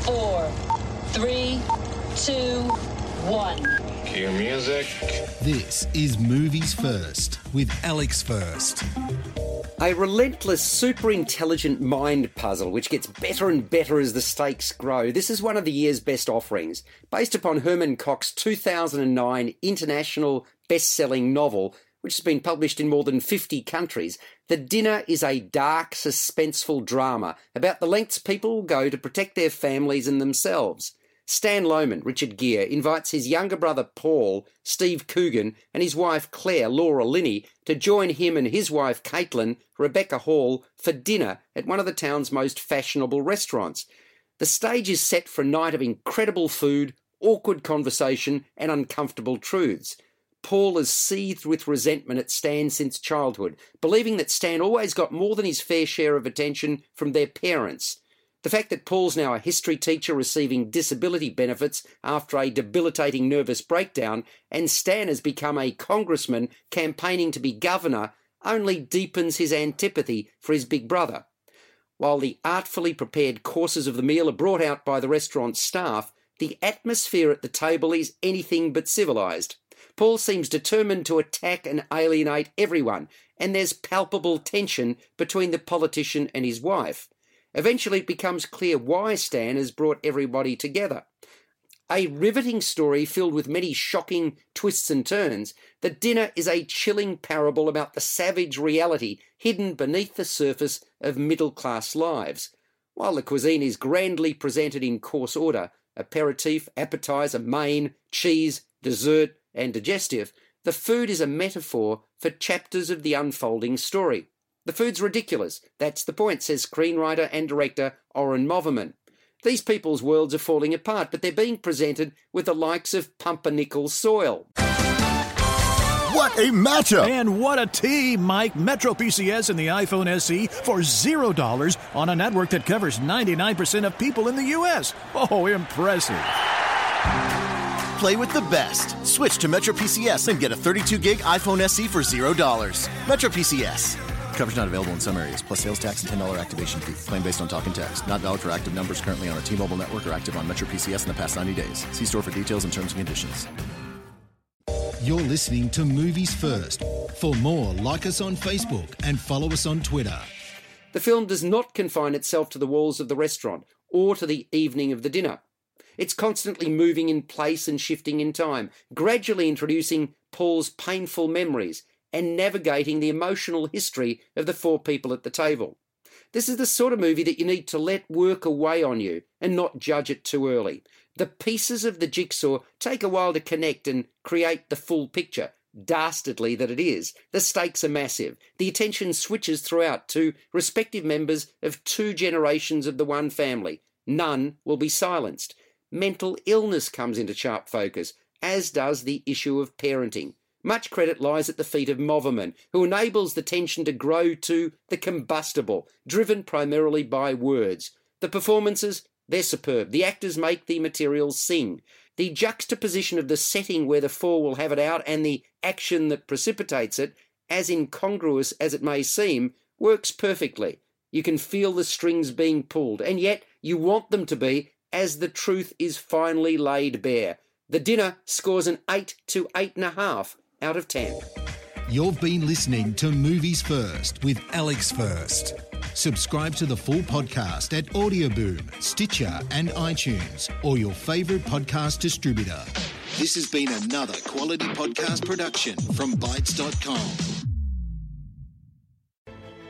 Five, four, three, two, one. Cue music. This is Movies First with Alex First. A relentless, super intelligent mind puzzle which gets better and better as the stakes grow. This is one of the year's best offerings, based upon Herman Koch's 2009 international best selling novel, which has been published in more than 50 countries. The Dinner is a dark, suspenseful drama about the lengths people will go to protect their families and themselves. Stan Lohman, Richard Gere, invites his younger brother Paul, Steve Coogan, and his wife Claire, Laura Linney, to join him and his wife Caitlin, Rebecca Hall, for dinner at one of the town's most fashionable restaurants. The stage is set for a night of incredible food, awkward conversation, and uncomfortable truths. Paul has seethed with resentment at Stan since childhood, believing that Stan always got more than his fair share of attention from their parents. The fact that Paul's now a history teacher receiving disability benefits after a debilitating nervous breakdown, and Stan has become a congressman campaigning to be governor, only deepens his antipathy for his big brother. While the artfully prepared courses of the meal are brought out by the restaurant staff, the atmosphere at the table is anything but civilized. Paul seems determined to attack and alienate everyone, and there's palpable tension between the politician and his wife. Eventually, it becomes clear why Stan has brought everybody together. A riveting story filled with many shocking twists and turns, The Dinner is a chilling parable about the savage reality hidden beneath the surface of middle class lives. While the cuisine is grandly presented in course order aperitif, appetizer, main, cheese, dessert, and digestif the food is a metaphor for chapters of the unfolding story. The food's ridiculous. That's the point, says screenwriter and director Oren Moverman. These people's worlds are falling apart, but they're being presented with the likes of pumpernickel soil. What a matchup! And what a team, Mike. Metro PCS and the iPhone SE for $0 on a network that covers 99% of people in the U.S. Oh, impressive. Play with the best. Switch to Metro PCS and get a 32 gig iPhone SE for $0. Metro PCS. Coverage not available in some areas, plus sales tax and $10 activation fee. Claim based on talk and text. Not valid for active numbers currently on the T-Mobile network or active on Metro PCS in the past 90 days. See store for details and terms and conditions. You're listening to Movies First. For more, like us on Facebook and follow us on Twitter. The film does not confine itself to the walls of the restaurant or to the evening of the dinner. It's constantly moving in place and shifting in time, gradually introducing Paul's painful memories and navigating the emotional history of the four people at the table. This is the sort of movie that you need to let work away on you and not judge it too early. The pieces of the jigsaw take a while to connect and create the full picture. Dastardly that it is, the stakes are massive. The attention switches throughout to respective members of two generations of the one family. None will be silenced. Mental illness comes into sharp focus, as does the issue of parenting. Much credit lies at the feet of Moverman, who enables the tension to grow to the combustible, driven primarily by words. The performances, they're superb. The actors make the material sing. The juxtaposition of the setting where the four will have it out and the action that precipitates it, as incongruous as it may seem, works perfectly. You can feel the strings being pulled, and yet you want them to be as the truth is finally laid bare. The dinner scores an 8 to 8.5 out of 10. You've been listening to Movies First with Alex First. Subscribe to the full podcast at Audioboom, Stitcher, and iTunes, or your favorite podcast distributor. This has been another quality podcast production from bitesz.com.